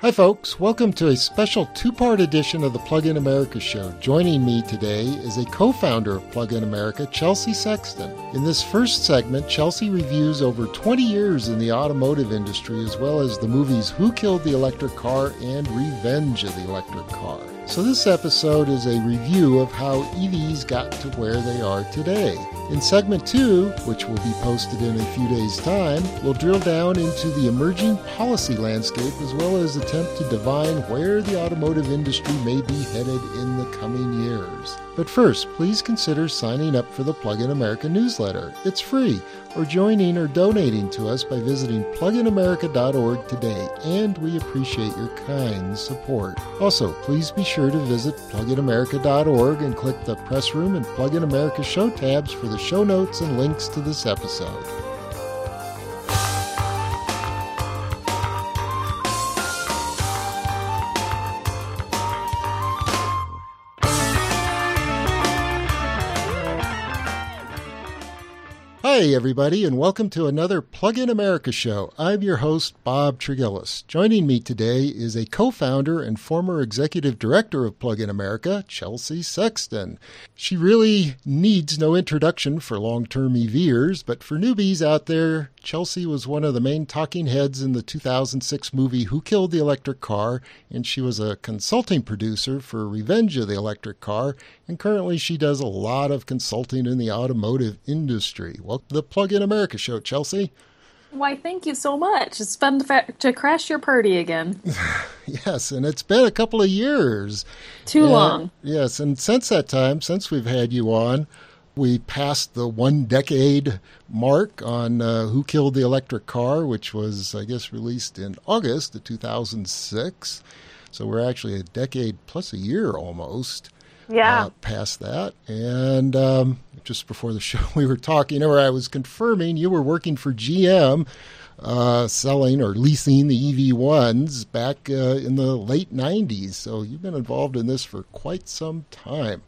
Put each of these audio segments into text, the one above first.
Hi, folks. Welcome to a special two part edition of the Plug in America show. Joining me today is a co founder of Plug in America, Chelsea Sexton. In this first segment, Chelsea reviews over 20 years in the automotive industry, as well as the movies Who Killed the Electric Car and Revenge of the Electric Car. So, this episode is a review of how EVs got to where they are today. In segment two, which will be posted in a few days' time, we'll drill down into the emerging policy landscape as well as attempt to divine where the automotive industry may be headed in the coming years. But first, please consider signing up for the Plug in America newsletter. It's free, or joining or donating to us by visiting pluginamerica.org today, and we appreciate your kind support. Also, please be sure to visit pluginamerica.org and click the Press Room and Plug in America show tabs for the show notes and links to this episode. Hey, everybody, and welcome to another Plug in America show. I'm your host, Bob Tregilus. Joining me today is a co founder and former executive director of Plug in America, Chelsea Sexton. She really needs no introduction for long term EVers, but for newbies out there, Chelsea was one of the main talking heads in the 2006 movie Who Killed the Electric Car, and she was a consulting producer for Revenge of the Electric Car, and currently she does a lot of consulting in the automotive industry. To the Plug in America show, Chelsea. Why, thank you so much. It's fun to, to crash your party again. yes, and it's been a couple of years. Too and, long. Yes, and since that time, since we've had you on, we passed the one decade mark on uh, Who Killed the Electric Car, which was, I guess, released in August of 2006. So we're actually a decade plus a year almost. Yeah. Uh, past that. And um, just before the show, we were talking, or I was confirming you were working for GM. Uh, selling or leasing the EV1s back uh, in the late 90s. So you've been involved in this for quite some time.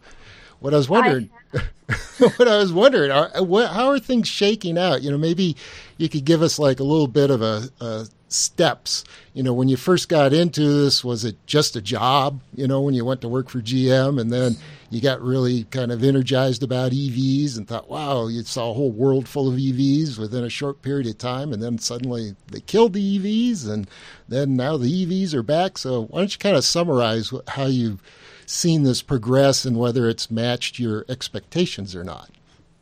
What I was wondering, I, what I was wondering, are, what, how are things shaking out? You know, maybe you could give us like a little bit of a, a steps. You know, when you first got into this, was it just a job? You know, when you went to work for GM, and then you got really kind of energized about EVs and thought, wow, you saw a whole world full of EVs within a short period of time, and then suddenly they killed the EVs, and then now the EVs are back. So why don't you kind of summarize how you've seen this progress and whether it's matched your expectations or not.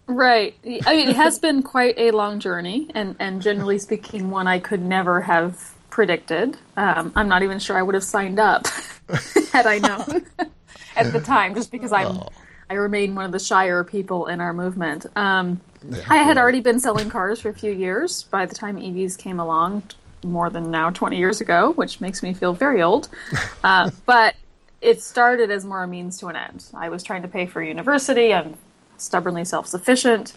Right. I mean, it has been quite a long journey, and, and generally speaking, one I could never have predicted. Um, I'm not even sure I would have signed up had I known at the time, just because I'm oh. I remain one of the shyer people in our movement. Um, yeah, I had already been selling cars for a few years by the time EVs came along, more than now 20 years ago, which makes me feel very old. Uh, but it started as more a means to an end. I was trying to pay for university. I'm stubbornly self-sufficient.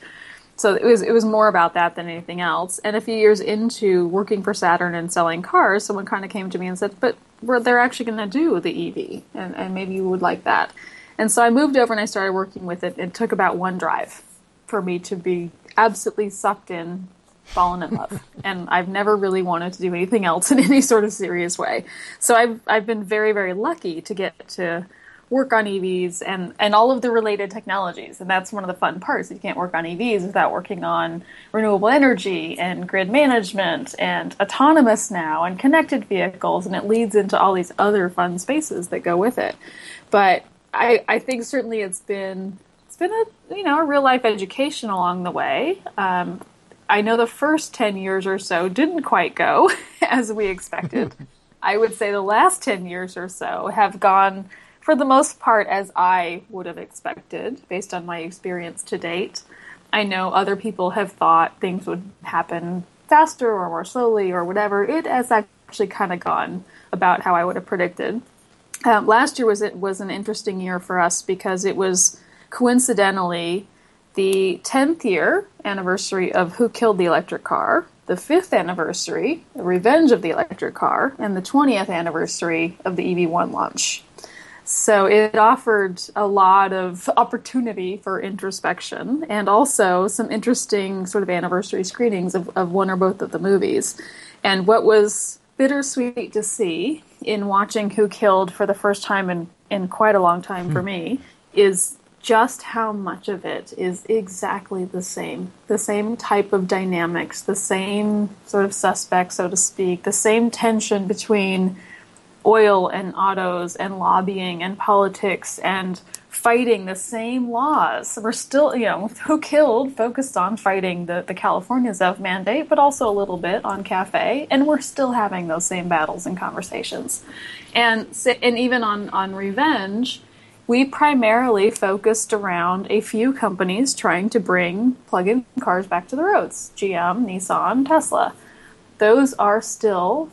So it was it was more about that than anything else. And a few years into working for Saturn and selling cars, someone kind of came to me and said, "But they're actually going to do the EV, and, and maybe you would like that." And so I moved over and I started working with it. It took about one drive for me to be absolutely sucked in fallen in love, and I've never really wanted to do anything else in any sort of serious way. So I've I've been very very lucky to get to work on EVs and and all of the related technologies, and that's one of the fun parts. You can't work on EVs without working on renewable energy and grid management and autonomous now and connected vehicles, and it leads into all these other fun spaces that go with it. But I I think certainly it's been it's been a you know a real life education along the way. Um, I know the first 10 years or so didn't quite go as we expected. I would say the last 10 years or so have gone, for the most part, as I would have expected based on my experience to date. I know other people have thought things would happen faster or more slowly or whatever. It has actually kind of gone about how I would have predicted. Um, last year was it was an interesting year for us because it was coincidentally the 10th year anniversary of Who Killed the Electric Car, the 5th anniversary, The Revenge of the Electric Car, and the 20th anniversary of the EV1 launch. So it offered a lot of opportunity for introspection and also some interesting sort of anniversary screenings of, of one or both of the movies. And what was bittersweet to see in watching Who Killed for the first time in, in quite a long time for hmm. me is just how much of it is exactly the same. The same type of dynamics, the same sort of suspect, so to speak, the same tension between oil and autos and lobbying and politics and fighting the same laws. We're still, you know, who killed focused on fighting the, the California ZEV mandate, but also a little bit on CAFE, and we're still having those same battles and conversations. And and even on on revenge, we primarily focused around a few companies trying to bring plug-in cars back to the roads: GM, Nissan, Tesla. Those are still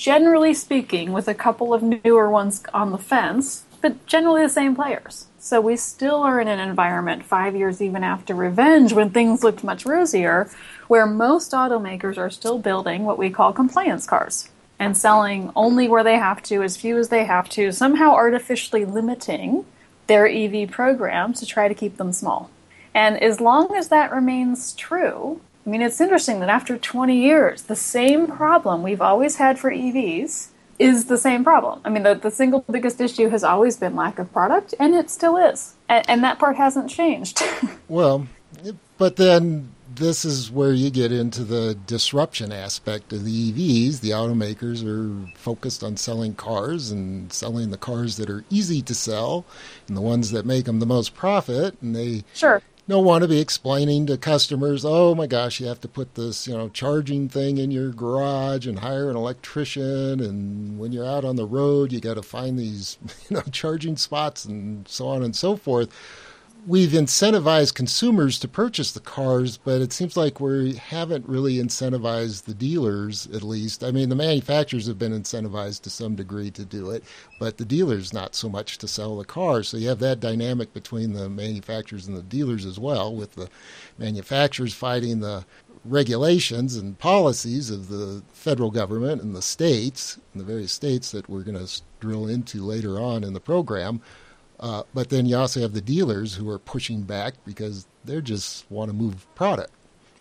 generally speaking, with a couple of newer ones on the fence, but generally the same players. So we still are in an environment five years even after Revenge, when things looked much rosier, where most automakers are still building what we call compliance cars and selling only where they have to, as few as they have to, somehow artificially limiting their EV programs to try to keep them small. And as long as that remains true, I mean, it's interesting that after 20 years, the same problem we've always had for EVs is the same problem. I mean, the, the single biggest issue has always been lack of product, and it still is. And, and that part hasn't changed. well, but then this is where you get into the disruption aspect of the EVs. The automakers are focused on selling cars and selling the cars that are easy to sell and the ones that make them the most profit. And they sure don't want to be explaining to customers, oh my gosh, you have to put this, you know, charging thing in your garage and hire an electrician and when you're out on the road you got to find these, you know, charging spots and so on and so forth we've incentivized consumers to purchase the cars, but it seems like we haven't really incentivized the dealers, at least. I mean, the manufacturers have been incentivized to some degree to do it, but the dealers not so much to sell the cars. So you have that dynamic between the manufacturers and the dealers as well, with the manufacturers fighting the regulations and policies of the federal government and the states, and the various states that we're going to drill into later on in the program uh, but then you also have the dealers who are pushing back because they just want to move product.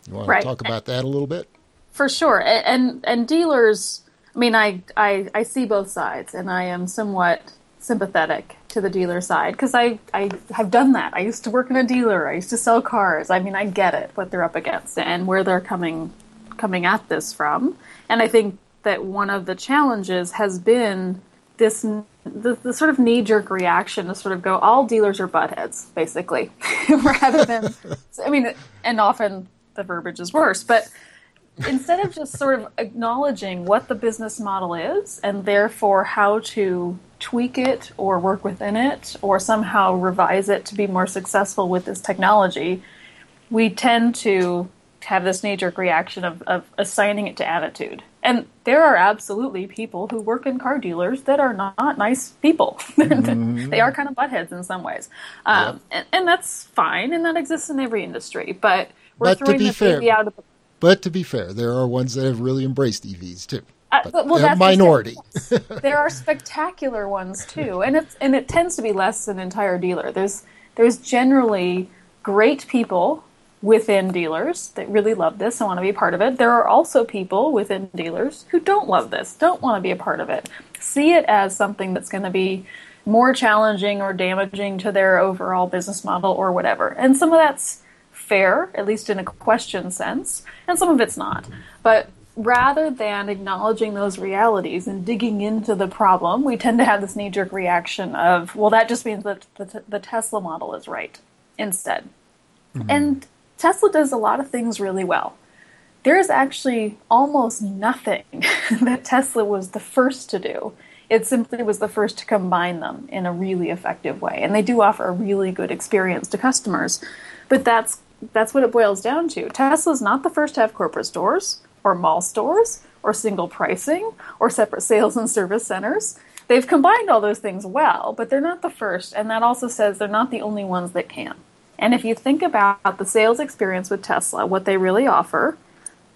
You want right. to talk about that a little bit? For sure. And and dealers, I mean, I, I, I see both sides, and I am somewhat sympathetic to the dealer side because I, I have done that. I used to work in a dealer. I used to sell cars. I mean, I get it what they're up against and where they're coming coming at this from. And I think that one of the challenges has been this the, the sort of knee jerk reaction to sort of go all dealers are buttheads basically rather than I mean and often the verbiage is worse but instead of just sort of acknowledging what the business model is and therefore how to tweak it or work within it or somehow revise it to be more successful with this technology we tend to have this knee jerk reaction of, of assigning it to attitude and there are absolutely people who work in car dealers that are not nice people. mm-hmm. they are kind of buttheads in some ways, um, and, and, that's fine, and that exists in every industry. But we're but throwing the fair, baby out of the. But to be fair, there are ones that have really embraced EVs too. Uh, well, that's minority. there are spectacular ones too, and it's and it tends to be less than entire dealer. There's there's generally great people within dealers that really love this and want to be part of it. There are also people within dealers who don't love this, don't want to be a part of it, see it as something that's going to be more challenging or damaging to their overall business model or whatever. And some of that's fair, at least in a question sense, and some of it's not. But rather than acknowledging those realities and digging into the problem, we tend to have this knee jerk reaction of, well, that just means that the, the Tesla model is right instead. Mm-hmm. And Tesla does a lot of things really well. There is actually almost nothing that Tesla was the first to do. It simply was the first to combine them in a really effective way. And they do offer a really good experience to customers. But that's that's what it boils down to. Tesla's not the first to have corporate stores or mall stores or single pricing or separate sales and service centers. They've combined all those things well, but they're not the first, and that also says they're not the only ones that can. And if you think about the sales experience with Tesla, what they really offer,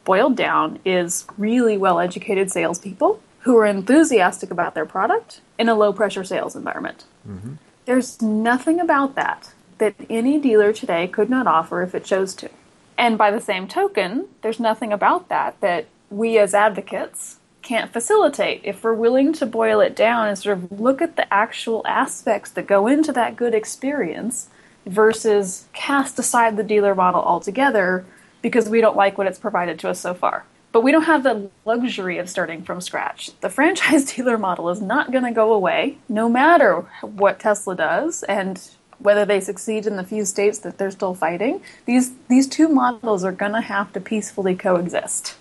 boiled down, is really well educated salespeople who are enthusiastic about their product in a low pressure sales environment. Mm-hmm. There's nothing about that that any dealer today could not offer if it chose to. And by the same token, there's nothing about that that we as advocates can't facilitate. If we're willing to boil it down and sort of look at the actual aspects that go into that good experience versus cast aside the dealer model altogether because we don't like what it's provided to us so far. But we don't have the luxury of starting from scratch. The franchise dealer model is not going to go away no matter what Tesla does and whether they succeed in the few states that they're still fighting. These these two models are going to have to peacefully coexist.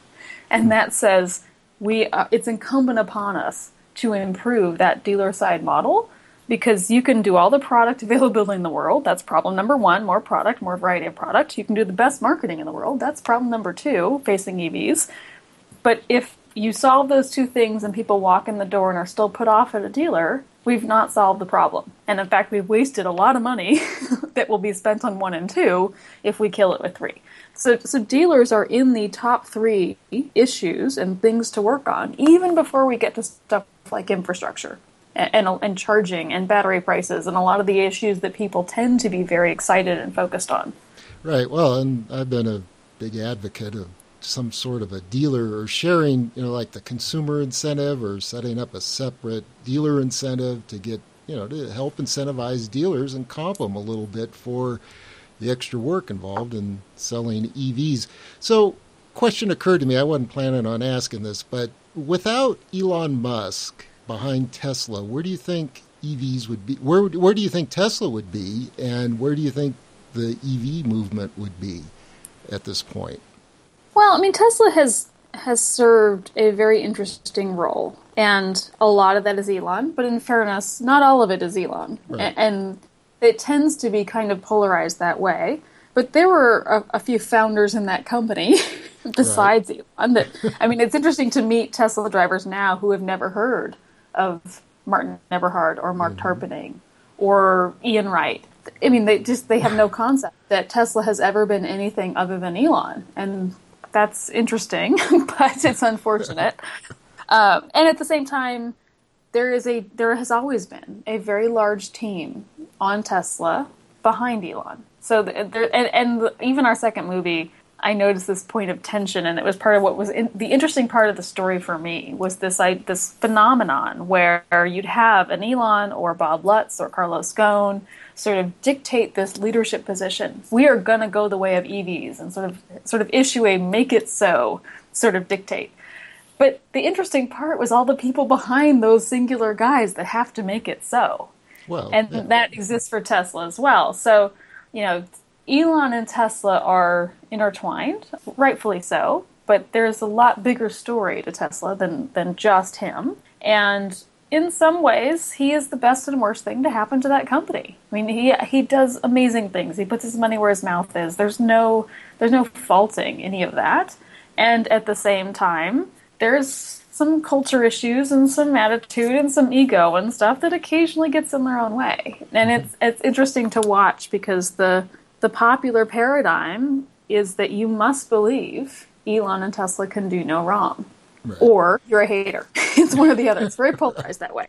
And that says we uh, it's incumbent upon us to improve that dealer side model because you can do all the product availability in the world. That's problem number one more product, more variety of product. You can do the best marketing in the world. That's problem number two facing EVs. But if you solve those two things and people walk in the door and are still put off at a dealer, we've not solved the problem. And in fact, we've wasted a lot of money that will be spent on one and two if we kill it with three. So, so dealers are in the top three issues and things to work on, even before we get to stuff like infrastructure and, and, charging and battery prices and a lot of the issues that people tend to be very excited and focused on. Right. Well, and I've been a big advocate of some sort of a dealer or sharing, you know, like the consumer incentive or setting up a separate dealer incentive to get, you know, to help incentivize dealers and comp them a little bit for the extra work involved in selling EVs. So, question occurred to me. I wasn't planning on asking this, but without Elon Musk behind Tesla, where do you think EVs would be? Where where do you think Tesla would be, and where do you think the EV movement would be at this point? Well, I mean, Tesla has has served a very interesting role, and a lot of that is Elon. But in fairness, not all of it is Elon, right. and it tends to be kind of polarized that way. But there were a, a few founders in that company besides right. Elon. That I mean, it's interesting to meet Tesla drivers now who have never heard of Martin Eberhard or Mark mm-hmm. Tarpenning or Ian Wright. I mean, they just they have no concept that Tesla has ever been anything other than Elon, and that's interesting, but it's unfortunate. um, and at the same time, there is a there has always been a very large team on Tesla behind Elon. So there, and, and even our second movie I noticed this point of tension, and it was part of what was in, the interesting part of the story for me was this I, this phenomenon where you'd have an Elon or Bob Lutz or Carlos Ghosn sort of dictate this leadership position. We are going to go the way of EVs and sort of sort of issue a "make it so" sort of dictate. But the interesting part was all the people behind those singular guys that have to make it so. Well, and yeah. that exists for Tesla as well. So, you know, Elon and Tesla are intertwined, rightfully so, but there's a lot bigger story to Tesla than, than just him. And in some ways, he is the best and worst thing to happen to that company. I mean, he he does amazing things. He puts his money where his mouth is. There's no there's no faulting any of that. And at the same time, there's some culture issues and some attitude and some ego and stuff that occasionally gets in their own way. And it's it's interesting to watch because the the popular paradigm is that you must believe Elon and Tesla can do no wrong. Right. Or you're a hater. it's one or the other. It's very polarized that way.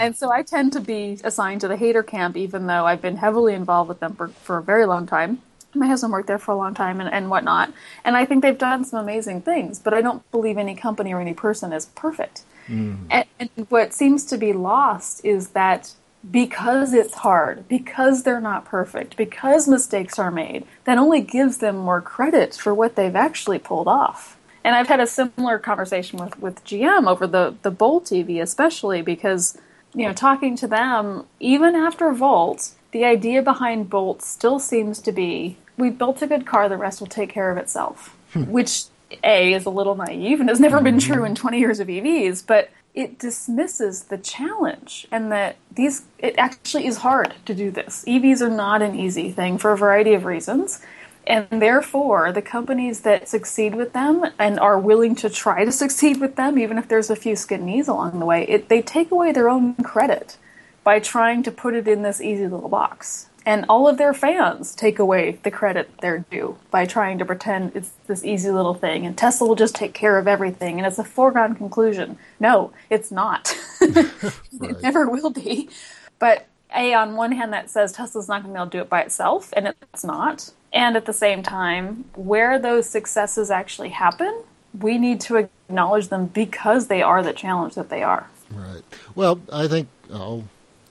And so I tend to be assigned to the hater camp, even though I've been heavily involved with them for, for a very long time. My husband worked there for a long time and, and whatnot. And I think they've done some amazing things, but I don't believe any company or any person is perfect. Mm. And, and what seems to be lost is that because it's hard, because they're not perfect, because mistakes are made, that only gives them more credit for what they've actually pulled off. And I've had a similar conversation with, with GM over the, the Bolt EV, especially because, you know, talking to them, even after Volt, the idea behind Bolt still seems to be we built a good car, the rest will take care of itself, hmm. which A is a little naive and has never been true in 20 years of EVs, but it dismisses the challenge and that these it actually is hard to do this. EVs are not an easy thing for a variety of reasons. And therefore, the companies that succeed with them and are willing to try to succeed with them, even if there's a few skin knees along the way, it, they take away their own credit by trying to put it in this easy little box and all of their fans take away the credit they're due by trying to pretend it's this easy little thing and Tesla will just take care of everything and it's a foregone conclusion. No, it's not. it never will be. But A, on one hand, that says Tesla's not going to be able to do it by itself, and it's not. And at the same time, where those successes actually happen, we need to acknowledge them because they are the challenge that they are. Right. Well, I think I'll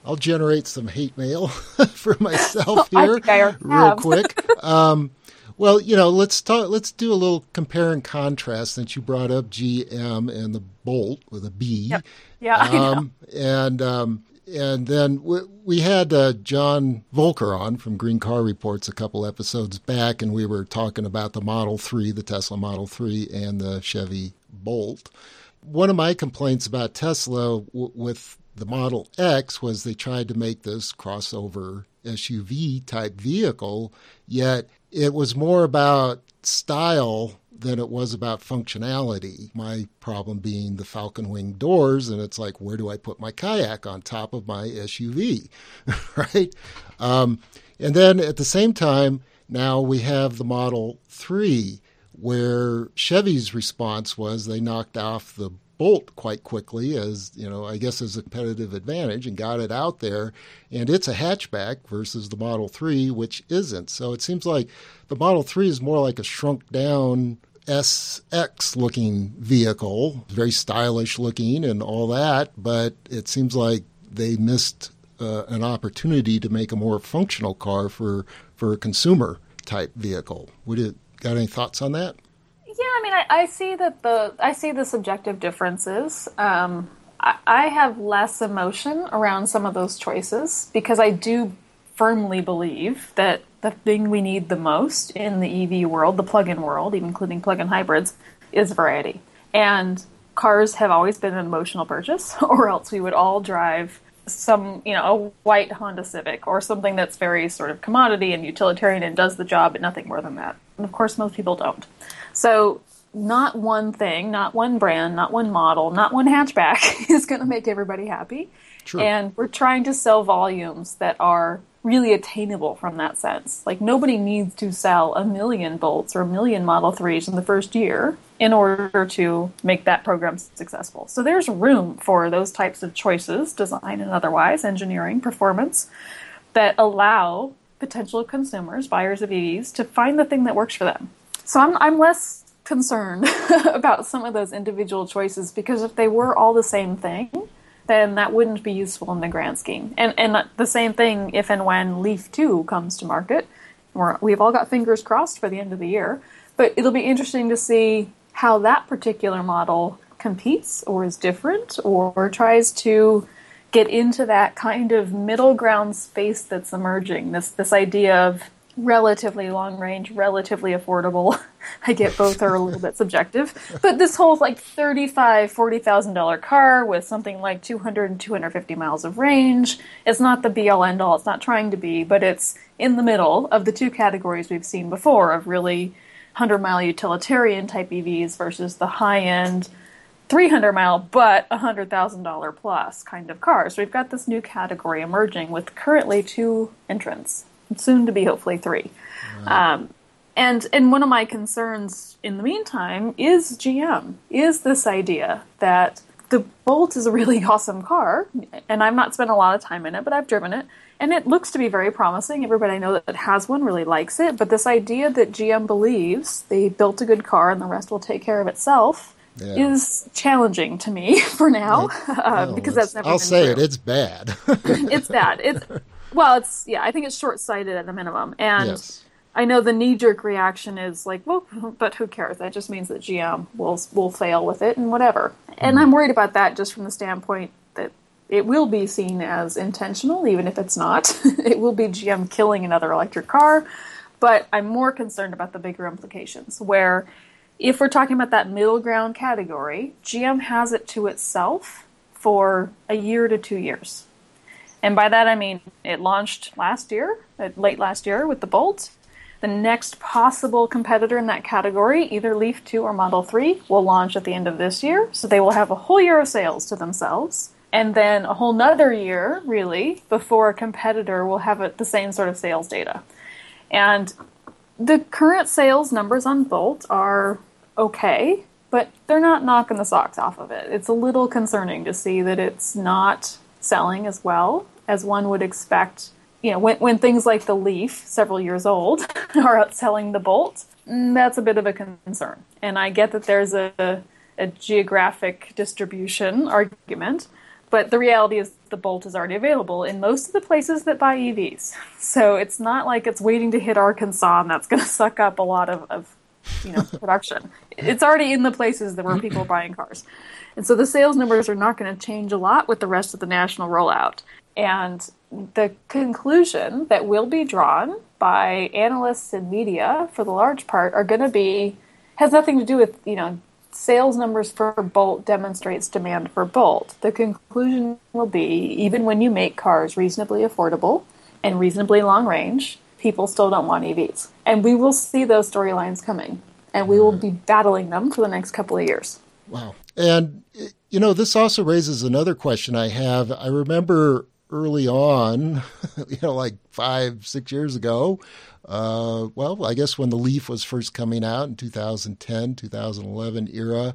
I'll generate some hate mail for myself here, real quick. Um, well, you know, let's talk. Let's do a little compare and contrast since you brought up GM and the Bolt with a B. Yep. Yeah. Um, and um, and then we, we had uh, John Voelcker on from Green Car Reports a couple episodes back, and we were talking about the Model 3, the Tesla Model 3, and the Chevy Bolt. One of my complaints about Tesla w- with the Model X was they tried to make this crossover SUV type vehicle, yet it was more about style than it was about functionality. My problem being the Falcon Wing doors, and it's like, where do I put my kayak on top of my SUV, right? Um, and then at the same time, now we have the Model 3, where Chevy's response was they knocked off the Bolt quite quickly as, you know, I guess as a competitive advantage and got it out there. And it's a hatchback versus the Model 3, which isn't. So it seems like the Model 3 is more like a shrunk down SX looking vehicle, very stylish looking and all that, but it seems like they missed uh, an opportunity to make a more functional car for, for a consumer type vehicle. Would it got any thoughts on that? Yeah, I mean, I, I see that the I see the subjective differences. Um, I, I have less emotion around some of those choices because I do firmly believe that the thing we need the most in the EV world, the plug-in world, even including plug-in hybrids, is variety. And cars have always been an emotional purchase, or else we would all drive some, you know, a white Honda Civic or something that's very sort of commodity and utilitarian and does the job, but nothing more than that. And of course, most people don't. So, not one thing, not one brand, not one model, not one hatchback is going to make everybody happy. True. And we're trying to sell volumes that are really attainable from that sense. Like nobody needs to sell a million Bolts or a million Model 3s in the first year in order to make that program successful. So there's room for those types of choices, design and otherwise, engineering, performance, that allow potential consumers, buyers of EVs, to find the thing that works for them. So I'm, I'm less concerned about some of those individual choices because if they were all the same thing, then that wouldn't be useful in the grand scheme. And and the same thing if and when Leaf 2 comes to market. We're, we've all got fingers crossed for the end of the year, but it'll be interesting to see how that particular model competes or is different or tries to get into that kind of middle ground space that's emerging. This this idea of relatively long range, relatively affordable. I get both are a little bit subjective, but this whole like thirty-five, forty thousand dollar car with something like 200 and 250 miles of range is not the be all end all. It's not trying to be, but it's in the middle of the two categories we've seen before of really hundred mile utilitarian type EVs versus the high end. 300 mile but $100,000 plus kind of cars. So we've got this new category emerging with currently two entrants soon to be hopefully three. Right. Um, and and one of my concerns in the meantime is GM is this idea that the Bolt is a really awesome car, and I've not spent a lot of time in it, but I've driven it, and it looks to be very promising. Everybody I know that has one really likes it, but this idea that GM believes they built a good car and the rest will take care of itself yeah. is challenging to me for now uh, because that's never. I'll say true. it. It's bad. it's bad. It's well, it's yeah. I think it's short sighted at a minimum, and yes. I know the knee jerk reaction is like, well, but who cares? That just means that GM will will fail with it and whatever. And mm-hmm. I'm worried about that just from the standpoint that it will be seen as intentional, even if it's not. it will be GM killing another electric car, but I'm more concerned about the bigger implications where. If we're talking about that middle ground category, GM has it to itself for a year to two years and by that I mean it launched last year, uh, late last year with the Bolt. The next possible competitor in that category, either Leaf 2 or Model 3, will launch at the end of this year. So they will have a whole year of sales to themselves. And then a whole nother year, really, before a competitor will have a, the same sort of sales data. And the current sales numbers on Bolt are okay, but they're not knocking the socks off of it. It's a little concerning to see that it's not selling as well as one would expect. You know, when, when things like the Leaf, several years old, are outselling the Bolt, mm, that's a bit of a concern. And I get that there's a, a geographic distribution argument, but the reality is the Bolt is already available in most of the places that buy EVs. So it's not like it's waiting to hit Arkansas and that's going to suck up a lot of, of you know production. It's already in the places that where people are buying cars. And so the sales numbers are not going to change a lot with the rest of the national rollout. And the conclusion that will be drawn by analysts and media, for the large part, are going to be has nothing to do with you know sales numbers for Bolt demonstrates demand for Bolt. The conclusion will be even when you make cars reasonably affordable and reasonably long range, people still don't want EVs. And we will see those storylines coming, and we will be battling them for the next couple of years. Wow. And, you know, this also raises another question I have. I remember early on, you know, like five, six years ago, uh, well, I guess when the Leaf was first coming out in 2010, 2011 era,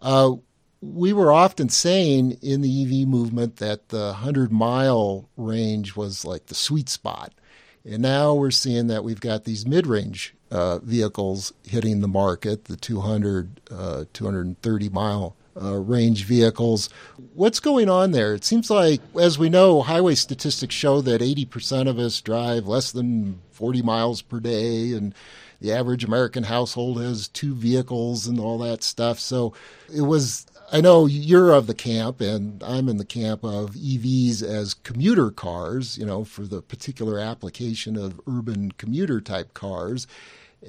uh, we were often saying in the EV movement that the 100 mile range was like the sweet spot. And now we're seeing that we've got these mid range uh, vehicles hitting the market, the 200, uh, 230 mile uh, range vehicles. What's going on there? It seems like, as we know, highway statistics show that 80% of us drive less than 40 miles per day, and the average American household has two vehicles and all that stuff. So it was. I know you're of the camp, and I'm in the camp of EVs as commuter cars, you know, for the particular application of urban commuter type cars.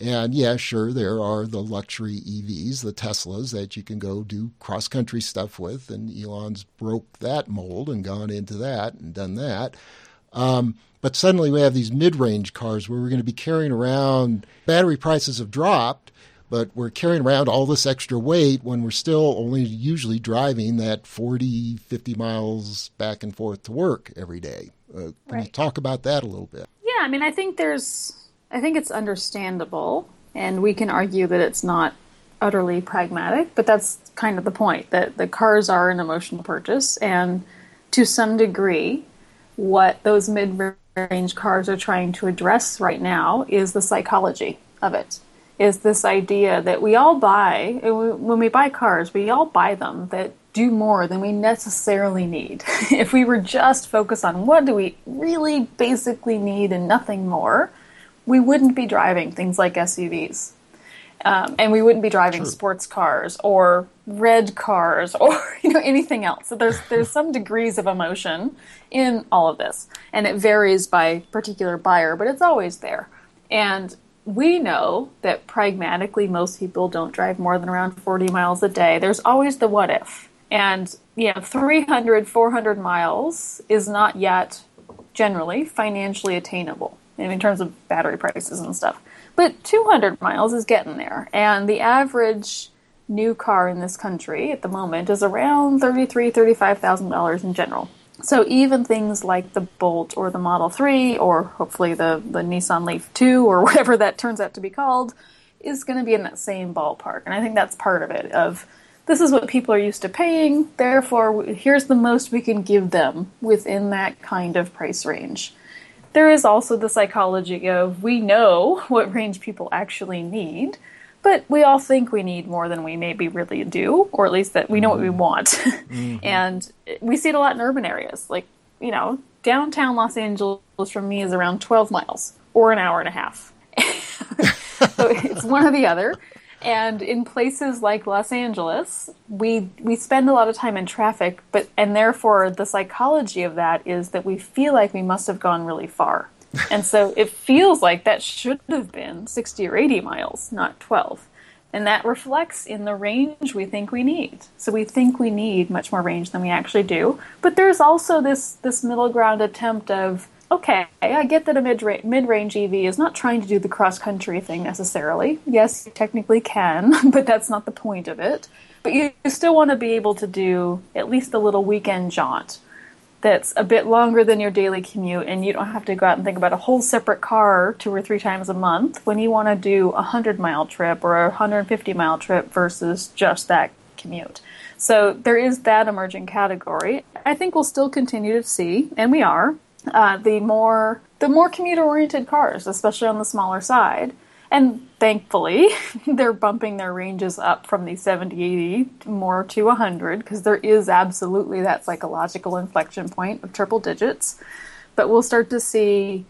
And yeah, sure, there are the luxury EVs, the Teslas that you can go do cross country stuff with, and Elon's broke that mold and gone into that and done that. Um, but suddenly we have these mid range cars where we're going to be carrying around, battery prices have dropped, but we're carrying around all this extra weight when we're still only usually driving that 40, 50 miles back and forth to work every day. Uh, can right. you talk about that a little bit? Yeah, I mean, I think there's I think it's understandable, and we can argue that it's not utterly pragmatic, but that's kind of the point that the cars are an emotional purchase, and to some degree, what those mid range cars are trying to address right now is the psychology of it. Is this idea that we all buy, when we buy cars, we all buy them that do more than we necessarily need. if we were just focused on what do we really basically need and nothing more, we wouldn't be driving things like SUVs. Um, and we wouldn't be driving True. sports cars or red cars or you know anything else. So there's there's some degrees of emotion in all of this, and it varies by particular buyer, but it's always there. And we know that pragmatically most people don't drive more than around 40 miles a day. There's always the what if. And you know, 300, 400 miles is not yet generally financially attainable in terms of battery prices and stuff. But 200 miles is getting there, and the average new car in this country at the moment is around thirty-three, thirty-five thousand dollars in general. So even things like the Bolt or the Model 3 or hopefully the, the Nissan Leaf 2 or whatever that turns out to be called is going to be in that same ballpark. And I think that's part of it of this is what people are used to paying, therefore here's the most we can give them within that kind of price range there is also the psychology of we know what range people actually need, but we all think we need more than we maybe really do, or at least that we know what we mm-hmm. want. mm-hmm. and we see it a lot in urban areas. Like, you know, downtown Los Angeles from me is around 12 miles or an hour and a half. so it's one or the other. And in places like Los Angeles, we we spend a lot of time in traffic, but and therefore the psychology of that is that we feel like we must have gone really far. and so it feels like that should have been 60 or 80 miles, not 12. And that reflects in the range we think we need. So we think we need much more range than we actually do. But there's also this this middle ground attempt of okay, I get that a mid range EV is not trying to do the cross country thing necessarily. Yes, you technically can, but that's not the point of it. But you still want to be able to do at least a little weekend jaunt that's a bit longer than your daily commute, and you don't have to go out and think about a whole separate car two or three times a month when you want to do a 100 mile trip or a 150 mile trip versus just that commute. So there is that emerging category. I think we'll still continue to see, and we are, uh, the more the more commuter oriented cars, especially on the smaller side. And thankfully, they're bumping their ranges up from the 70, 80 more to 100 because there is absolutely that psychological inflection point of triple digits. But we'll start to see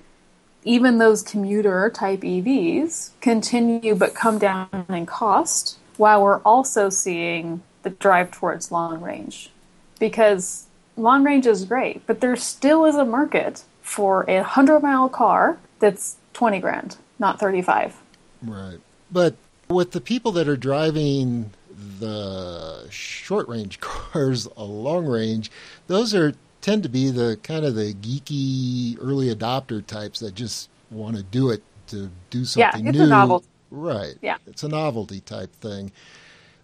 even those commuter type EVs continue but come down in cost while we're also seeing the drive towards long range. Because long range is great, but there still is a market for a 100 mile car that's 20 grand, not 35. Right. But with the people that are driving the short range cars, a long range, those are tend to be the kind of the geeky early adopter types that just want to do it to do something yeah, it's new. A novelty. Right. Yeah. It's a novelty type thing.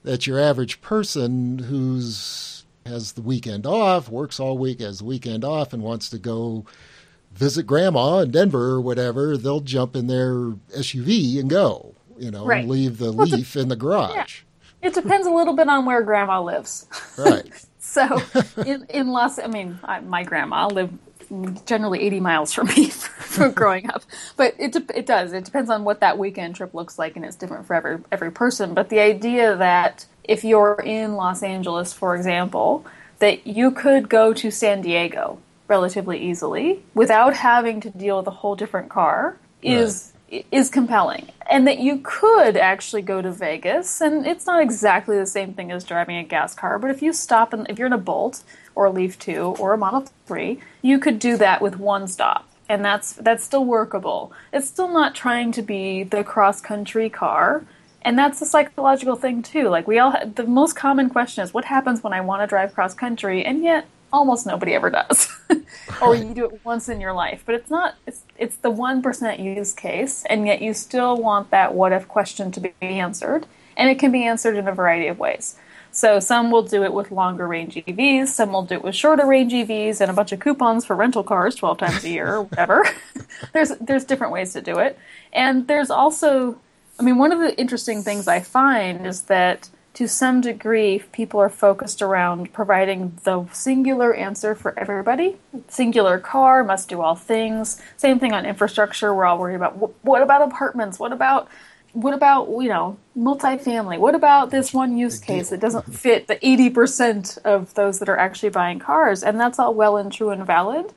That your average person who's has the weekend off, works all week, has the weekend off, and wants to go visit grandma in Denver or whatever, they'll jump in their SUV and go, you know, right. and leave the well, Leaf in the garage. Yeah. It depends a little bit on where grandma lives. Right. so in, in Los, I mean, I, my grandma lived generally 80 miles from me for growing up. But it it does. It depends on what that weekend trip looks like, and it's different for every every person. But the idea that if you're in Los Angeles, for example, that you could go to San Diego relatively easily without having to deal with a whole different car is right. is compelling. And that you could actually go to Vegas and it's not exactly the same thing as driving a gas car, but if you stop and if you're in a Bolt or a Leaf 2 or a Model 3, you could do that with one stop. And that's that's still workable. It's still not trying to be the cross country car. And that's a psychological thing too. Like we all, the most common question is, what happens when I want to drive cross country? And yet, almost nobody ever does. or you do it once in your life. But it's not it's it's the 1% use case and yet you still want that what if question to be answered and it can be answered in a variety of ways. So some will do it with longer range EVs, some will do it with shorter range EVs and a bunch of coupons for rental cars 12 times a year or whatever. there's there's different ways to do it. And there's also I mean one of the interesting things I find is that to some degree, people are focused around providing the singular answer for everybody. Singular car must do all things. Same thing on infrastructure. We're all worried about what about apartments? What about what about you know multifamily? What about this one use case that doesn't fit the eighty percent of those that are actually buying cars? And that's all well and true and valid,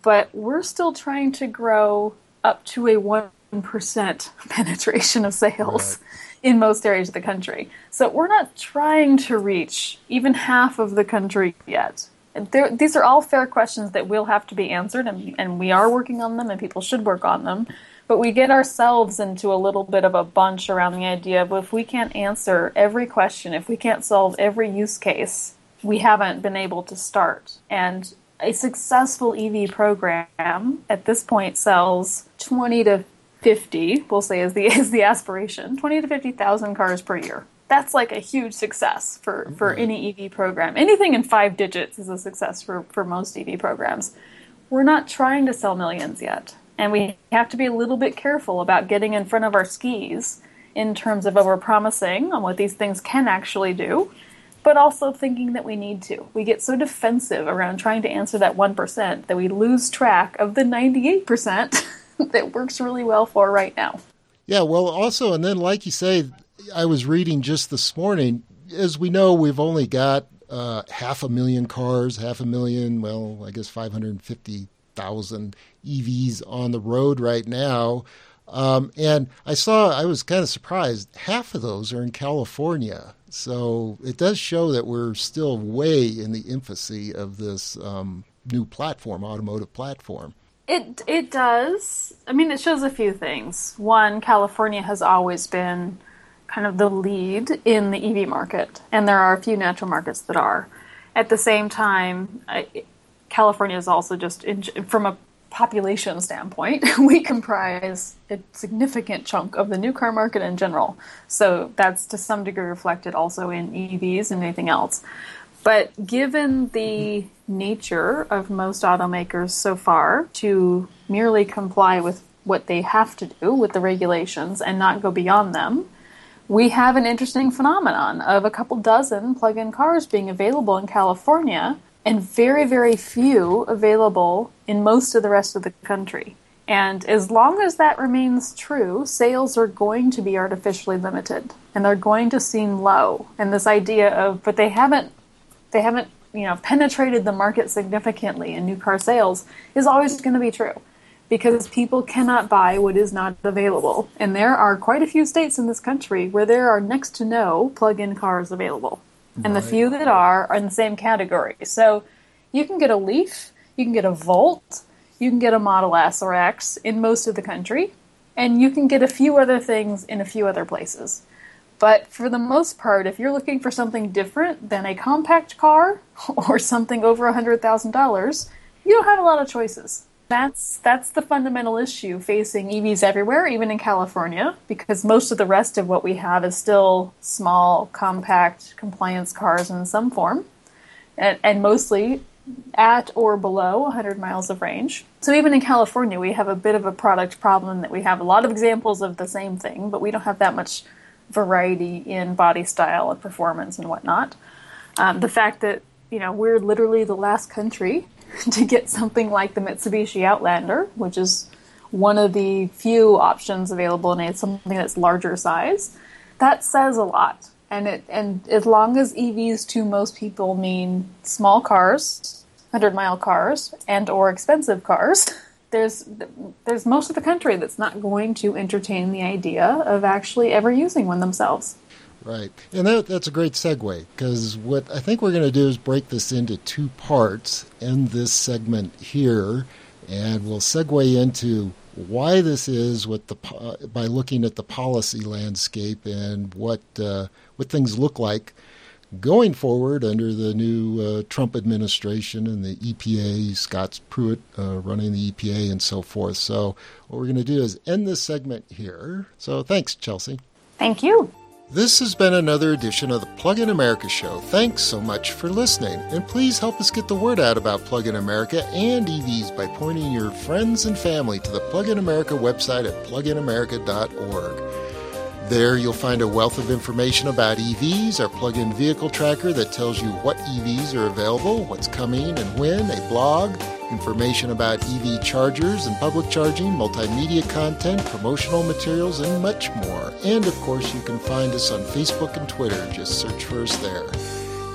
but we're still trying to grow up to a one percent penetration of sales. Right in most areas of the country. So we're not trying to reach even half of the country yet. There, these are all fair questions that will have to be answered, and, and we are working on them, and people should work on them. But we get ourselves into a little bit of a bunch around the idea of if we can't answer every question, if we can't solve every use case, we haven't been able to start. And a successful EV program at this point sells 20 to 50, we'll say is the is the aspiration, 20 to 50,000 cars per year. That's like a huge success for, for mm-hmm. any EV program. Anything in five digits is a success for, for most EV programs. We're not trying to sell millions yet. And we have to be a little bit careful about getting in front of our skis in terms of over promising on what these things can actually do, but also thinking that we need to. We get so defensive around trying to answer that 1% that we lose track of the 98%. that works really well for right now. Yeah, well, also, and then like you say, I was reading just this morning. As we know, we've only got uh, half a million cars, half a million, well, I guess 550,000 EVs on the road right now. Um, and I saw, I was kind of surprised, half of those are in California. So it does show that we're still way in the infancy of this um, new platform, automotive platform. It it does. I mean, it shows a few things. One, California has always been kind of the lead in the EV market, and there are a few natural markets that are. At the same time, I, California is also just in, from a population standpoint, we comprise a significant chunk of the new car market in general. So that's to some degree reflected also in EVs and anything else. But given the nature of most automakers so far to merely comply with what they have to do with the regulations and not go beyond them, we have an interesting phenomenon of a couple dozen plug in cars being available in California and very, very few available in most of the rest of the country. And as long as that remains true, sales are going to be artificially limited and they're going to seem low. And this idea of, but they haven't, they haven't, you know, penetrated the market significantly in new car sales is always going to be true because people cannot buy what is not available. And there are quite a few states in this country where there are next to no plug in cars available. Right. And the few that are are in the same category. So you can get a Leaf, you can get a Volt, you can get a Model S or X in most of the country, and you can get a few other things in a few other places. But for the most part, if you're looking for something different than a compact car or something over $100,000, you don't have a lot of choices. That's that's the fundamental issue facing EVs everywhere, even in California, because most of the rest of what we have is still small, compact compliance cars in some form, and, and mostly at or below 100 miles of range. So even in California, we have a bit of a product problem that we have a lot of examples of the same thing, but we don't have that much variety in body style and performance and whatnot. Um, the fact that you know we're literally the last country to get something like the Mitsubishi Outlander, which is one of the few options available in a something that's larger size, that says a lot. And it and as long as EVs to most people mean small cars, hundred mile cars, and or expensive cars, there's there's most of the country that's not going to entertain the idea of actually ever using one themselves. Right. And that, that's a great segue because what I think we're going to do is break this into two parts in this segment here, and we'll segue into why this is what the by looking at the policy landscape and what uh, what things look like going forward under the new uh, Trump administration and the EPA, Scott Pruitt uh, running the EPA and so forth. So what we're going to do is end this segment here. So thanks, Chelsea. Thank you. This has been another edition of the Plug in America Show. Thanks so much for listening, and please help us get the word out about Plug in America and EVs by pointing your friends and family to the Plug in America website at pluginamerica.org. There, you'll find a wealth of information about EVs, our plug in vehicle tracker that tells you what EVs are available, what's coming, and when, a blog, information about EV chargers and public charging, multimedia content, promotional materials, and much more. And of course, you can find us on Facebook and Twitter. Just search for us there.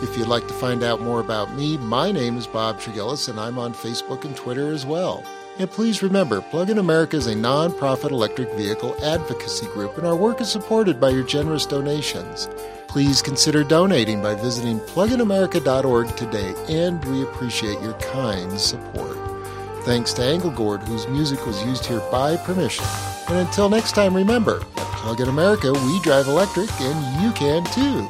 If you'd like to find out more about me, my name is Bob Tregilus, and I'm on Facebook and Twitter as well. And please remember, Plug in America is a nonprofit electric vehicle advocacy group, and our work is supported by your generous donations. Please consider donating by visiting pluginamerica.org today, and we appreciate your kind support. Thanks to Engelgord, whose music was used here by permission. And until next time, remember, at Plug in America, we drive electric, and you can too.